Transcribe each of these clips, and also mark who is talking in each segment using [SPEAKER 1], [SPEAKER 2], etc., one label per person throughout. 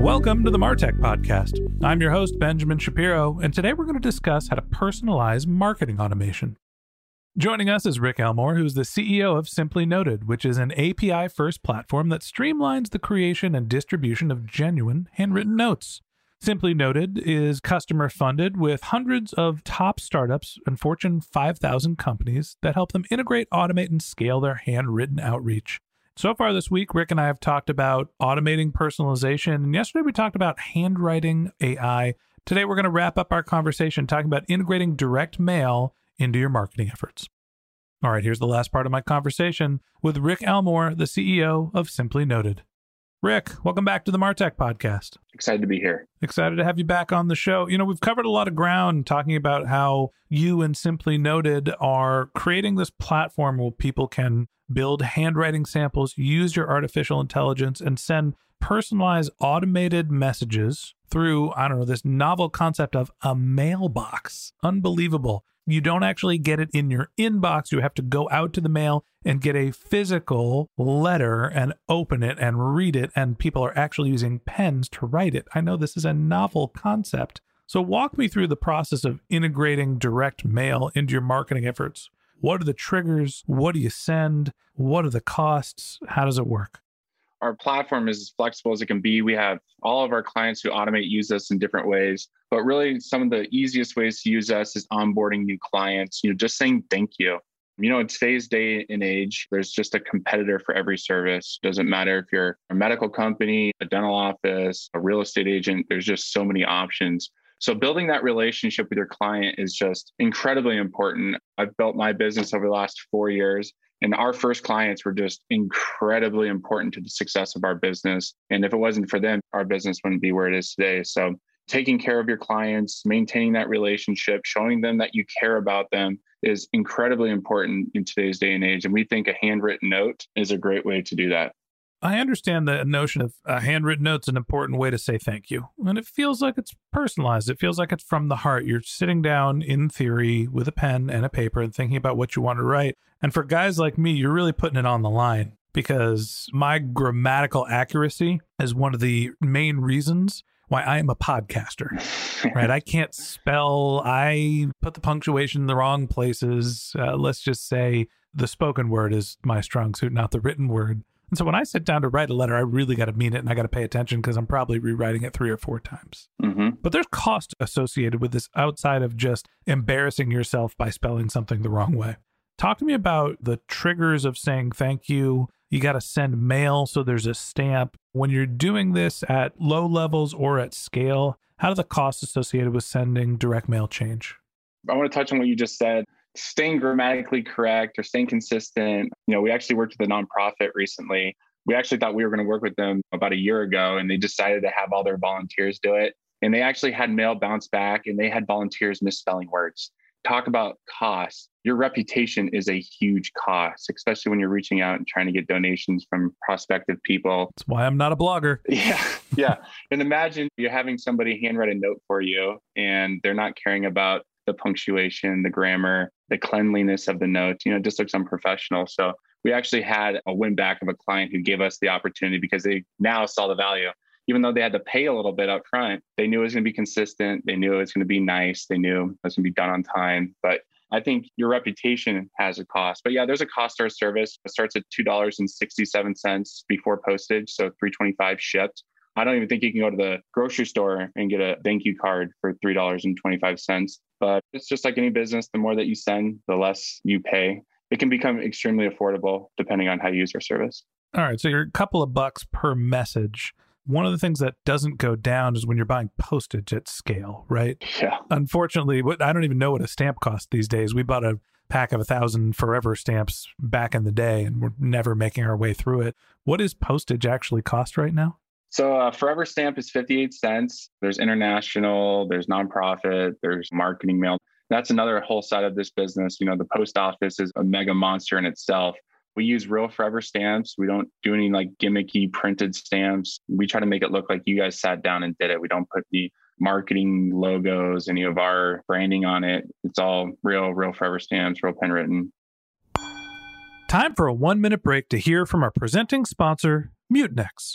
[SPEAKER 1] Welcome to the Martech Podcast. I'm your host, Benjamin Shapiro, and today we're going to discuss how to personalize marketing automation. Joining us is Rick Elmore, who's the CEO of Simply Noted, which is an API first platform that streamlines the creation and distribution of genuine handwritten notes. Simply Noted is customer funded with hundreds of top startups and Fortune 5000 companies that help them integrate, automate, and scale their handwritten outreach. So far this week, Rick and I have talked about automating personalization. And yesterday we talked about handwriting AI. Today we're going to wrap up our conversation talking about integrating direct mail into your marketing efforts. All right, here's the last part of my conversation with Rick Elmore, the CEO of Simply Noted. Rick, welcome back to the Martech podcast.
[SPEAKER 2] Excited to be here.
[SPEAKER 1] Excited to have you back on the show. You know, we've covered a lot of ground talking about how you and Simply Noted are creating this platform where people can build handwriting samples, use your artificial intelligence, and send personalized automated messages through, I don't know, this novel concept of a mailbox. Unbelievable. You don't actually get it in your inbox. You have to go out to the mail and get a physical letter and open it and read it. And people are actually using pens to write it. I know this is a novel concept. So, walk me through the process of integrating direct mail into your marketing efforts. What are the triggers? What do you send? What are the costs? How does it work?
[SPEAKER 2] Our platform is as flexible as it can be. We have all of our clients who automate use us in different ways, but really some of the easiest ways to use us is onboarding new clients, you know, just saying thank you. You know, in today's day and age, there's just a competitor for every service. Doesn't matter if you're a medical company, a dental office, a real estate agent, there's just so many options. So building that relationship with your client is just incredibly important. I've built my business over the last four years. And our first clients were just incredibly important to the success of our business. And if it wasn't for them, our business wouldn't be where it is today. So, taking care of your clients, maintaining that relationship, showing them that you care about them is incredibly important in today's day and age. And we think a handwritten note is a great way to do that.
[SPEAKER 1] I understand the notion of a handwritten note's an important way to say thank you. And it feels like it's personalized. It feels like it's from the heart. You're sitting down in theory with a pen and a paper and thinking about what you want to write. And for guys like me, you're really putting it on the line because my grammatical accuracy is one of the main reasons why I am a podcaster, right? I can't spell, I put the punctuation in the wrong places. Uh, let's just say the spoken word is my strong suit, not the written word. And so when I sit down to write a letter, I really got to mean it and I got to pay attention because I'm probably rewriting it three or four times. Mm-hmm. But there's cost associated with this outside of just embarrassing yourself by spelling something the wrong way. Talk to me about the triggers of saying thank you. You got to send mail, so there's a stamp. When you're doing this at low levels or at scale, how do the costs associated with sending direct mail change?
[SPEAKER 2] I want to touch on what you just said staying grammatically correct or staying consistent. You know, we actually worked with a nonprofit recently. We actually thought we were going to work with them about a year ago, and they decided to have all their volunteers do it. And they actually had mail bounce back and they had volunteers misspelling words. Talk about cost. Your reputation is a huge cost, especially when you're reaching out and trying to get donations from prospective people.
[SPEAKER 1] That's why I'm not a blogger.
[SPEAKER 2] Yeah. Yeah. and imagine you're having somebody handwrite a note for you and they're not caring about the punctuation, the grammar, the cleanliness of the notes. You know, it just looks unprofessional. So we actually had a win back of a client who gave us the opportunity because they now saw the value. Even though they had to pay a little bit up front, they knew it was going to be consistent. They knew it was going to be nice. They knew it was going to be done on time. But I think your reputation has a cost. But yeah, there's a cost to our service. It starts at $2.67 before postage. So 325 shipped. I don't even think you can go to the grocery store and get a thank you card for $3.25. But it's just like any business, the more that you send, the less you pay. It can become extremely affordable depending on how you use your service.
[SPEAKER 1] All right. So you're a couple of bucks per message. One of the things that doesn't go down is when you're buying postage at scale, right?
[SPEAKER 2] Yeah.
[SPEAKER 1] Unfortunately, what I don't even know what a stamp costs these days. We bought a pack of a thousand forever stamps back in the day and we're never making our way through it. What is postage actually cost right now?
[SPEAKER 2] So uh, Forever Stamp is 58 cents. There's international, there's nonprofit, there's marketing mail. That's another whole side of this business. You know, the post office is a mega monster in itself. We use real forever stamps. We don't do any like gimmicky printed stamps. We try to make it look like you guys sat down and did it. We don't put the marketing logos, any of our branding on it. It's all real, real forever stamps, real pen written.
[SPEAKER 1] Time for a one minute break to hear from our presenting sponsor, Mutinex.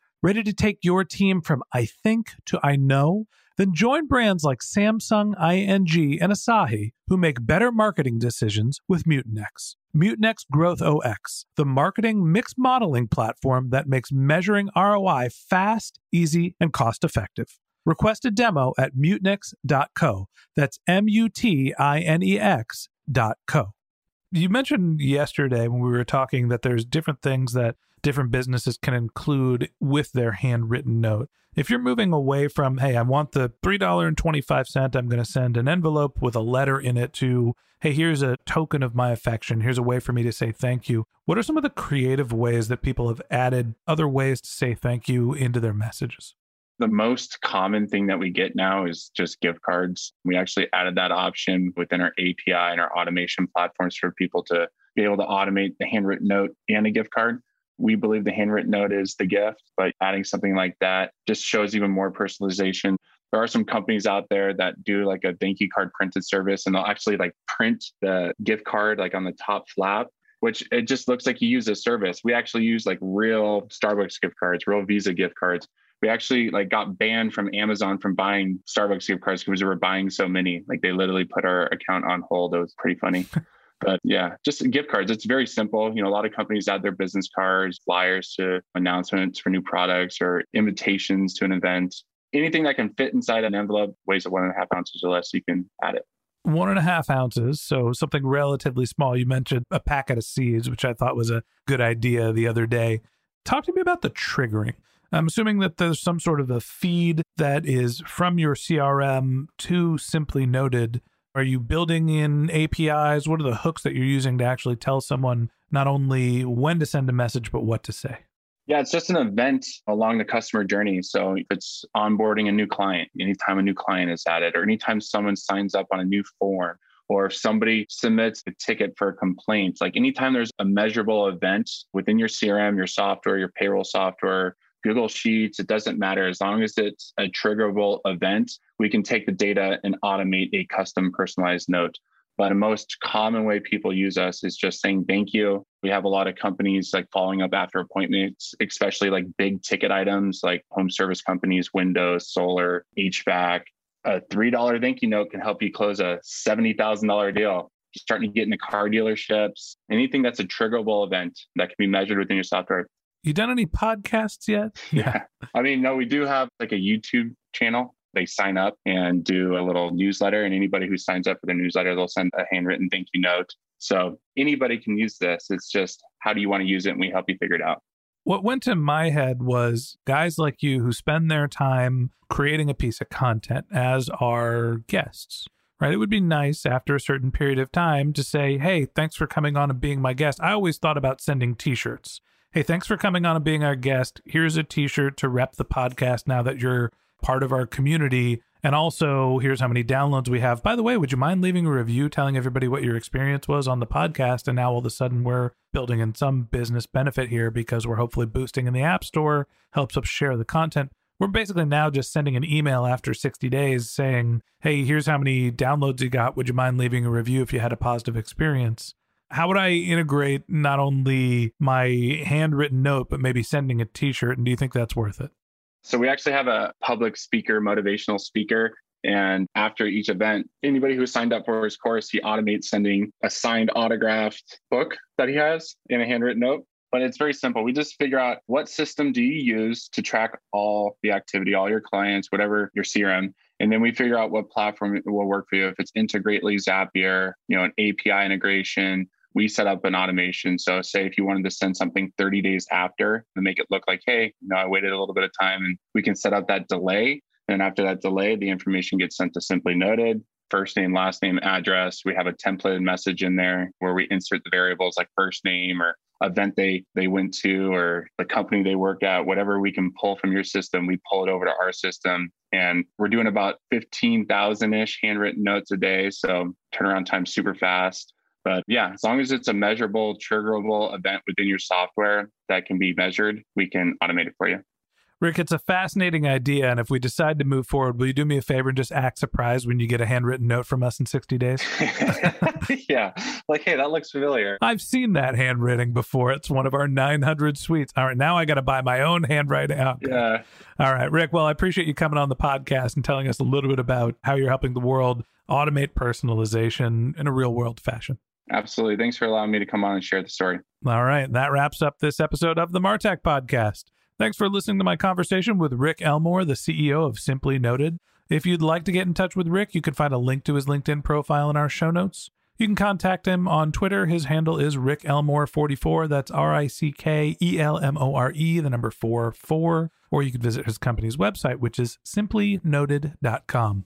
[SPEAKER 1] Ready to take your team from I think to I know? Then join brands like Samsung, ING, and Asahi who make better marketing decisions with Mutinex. Mutinex GrowthOS, the marketing mix modeling platform that makes measuring ROI fast, easy, and cost effective. Request a demo at mutinex.co. That's M U T I N E X dot co. You mentioned yesterday when we were talking that there's different things that different businesses can include with their handwritten note. If you're moving away from, hey, I want the $3.25, I'm going to send an envelope with a letter in it to, hey, here's a token of my affection. Here's a way for me to say thank you. What are some of the creative ways that people have added other ways to say thank you into their messages?
[SPEAKER 2] The most common thing that we get now is just gift cards. We actually added that option within our API and our automation platforms for people to be able to automate the handwritten note and a gift card we believe the handwritten note is the gift, but adding something like that just shows even more personalization. There are some companies out there that do like a thank you card printed service and they'll actually like print the gift card like on the top flap, which it just looks like you use a service. We actually use like real Starbucks gift cards, real Visa gift cards. We actually like got banned from Amazon from buying Starbucks gift cards because we were buying so many. Like they literally put our account on hold. It was pretty funny. But yeah, just gift cards. It's very simple. You know, a lot of companies add their business cards, flyers to announcements for new products or invitations to an event. Anything that can fit inside an envelope weighs at one and a half ounces or less, you can add it.
[SPEAKER 1] One and a half ounces, so something relatively small. You mentioned a packet of seeds, which I thought was a good idea the other day. Talk to me about the triggering. I'm assuming that there's some sort of a feed that is from your CRM to Simply Noted are you building in APIs? What are the hooks that you're using to actually tell someone not only when to send a message, but what to say?
[SPEAKER 2] Yeah, it's just an event along the customer journey. So if it's onboarding a new client, anytime a new client is added, or anytime someone signs up on a new form, or if somebody submits a ticket for a complaint, like anytime there's a measurable event within your CRM, your software, your payroll software, Google Sheets, it doesn't matter. As long as it's a triggerable event, we can take the data and automate a custom personalized note. But a most common way people use us is just saying thank you. We have a lot of companies like following up after appointments, especially like big ticket items like home service companies, Windows, solar, HVAC. A $3 thank you note can help you close a $70,000 deal. Starting to get into car dealerships, anything that's a triggerable event that can be measured within your software.
[SPEAKER 1] You done any podcasts yet?
[SPEAKER 2] Yeah. I mean, no, we do have like a YouTube channel they sign up and do a little newsletter. And anybody who signs up for the newsletter, they'll send a handwritten thank you note. So anybody can use this. It's just how do you want to use it? And we help you figure it out.
[SPEAKER 1] What went to my head was guys like you who spend their time creating a piece of content as our guests, right? It would be nice after a certain period of time to say, hey, thanks for coming on and being my guest. I always thought about sending t shirts. Hey, thanks for coming on and being our guest. Here's a t shirt to rep the podcast now that you're part of our community. And also, here's how many downloads we have. By the way, would you mind leaving a review telling everybody what your experience was on the podcast? And now all of a sudden, we're building in some business benefit here because we're hopefully boosting in the App Store, helps us share the content. We're basically now just sending an email after 60 days saying, hey, here's how many downloads you got. Would you mind leaving a review if you had a positive experience? How would I integrate not only my handwritten note, but maybe sending a t shirt? And do you think that's worth it?
[SPEAKER 2] So we actually have a public speaker, motivational speaker. And after each event, anybody who signed up for his course, he automates sending a signed autographed book that he has in a handwritten note. But it's very simple. We just figure out what system do you use to track all the activity, all your clients, whatever your CRM. And then we figure out what platform will work for you. If it's Integrately, Zapier, you know, an API integration, we set up an automation. So, say if you wanted to send something 30 days after and make it look like, hey, you know, I waited a little bit of time and we can set up that delay. And after that delay, the information gets sent to Simply Noted, first name, last name, address. We have a templated message in there where we insert the variables like first name or event they they went to or the company they work at whatever we can pull from your system we pull it over to our system and we're doing about 15,000ish handwritten notes a day so turnaround time super fast but yeah, as long as it's a measurable, triggerable event within your software that can be measured, we can automate it for you.
[SPEAKER 1] Rick, it's a fascinating idea. And if we decide to move forward, will you do me a favor and just act surprised when you get a handwritten note from us in 60 days?
[SPEAKER 2] yeah. Like, hey, that looks familiar.
[SPEAKER 1] I've seen that handwriting before. It's one of our 900 suites. All right. Now I got to buy my own handwriting. Oh, okay.
[SPEAKER 2] Yeah.
[SPEAKER 1] All right, Rick. Well, I appreciate you coming on the podcast and telling us a little bit about how you're helping the world automate personalization in a real world fashion.
[SPEAKER 2] Absolutely. Thanks for allowing me to come on and share the story.
[SPEAKER 1] All right. That wraps up this episode of the Martech Podcast. Thanks for listening to my conversation with Rick Elmore, the CEO of Simply Noted. If you'd like to get in touch with Rick, you can find a link to his LinkedIn profile in our show notes. You can contact him on Twitter. His handle is Rick Elmore44. That's R I C K E L M O R E, the number 4 4. Or you can visit his company's website, which is simplynoted.com.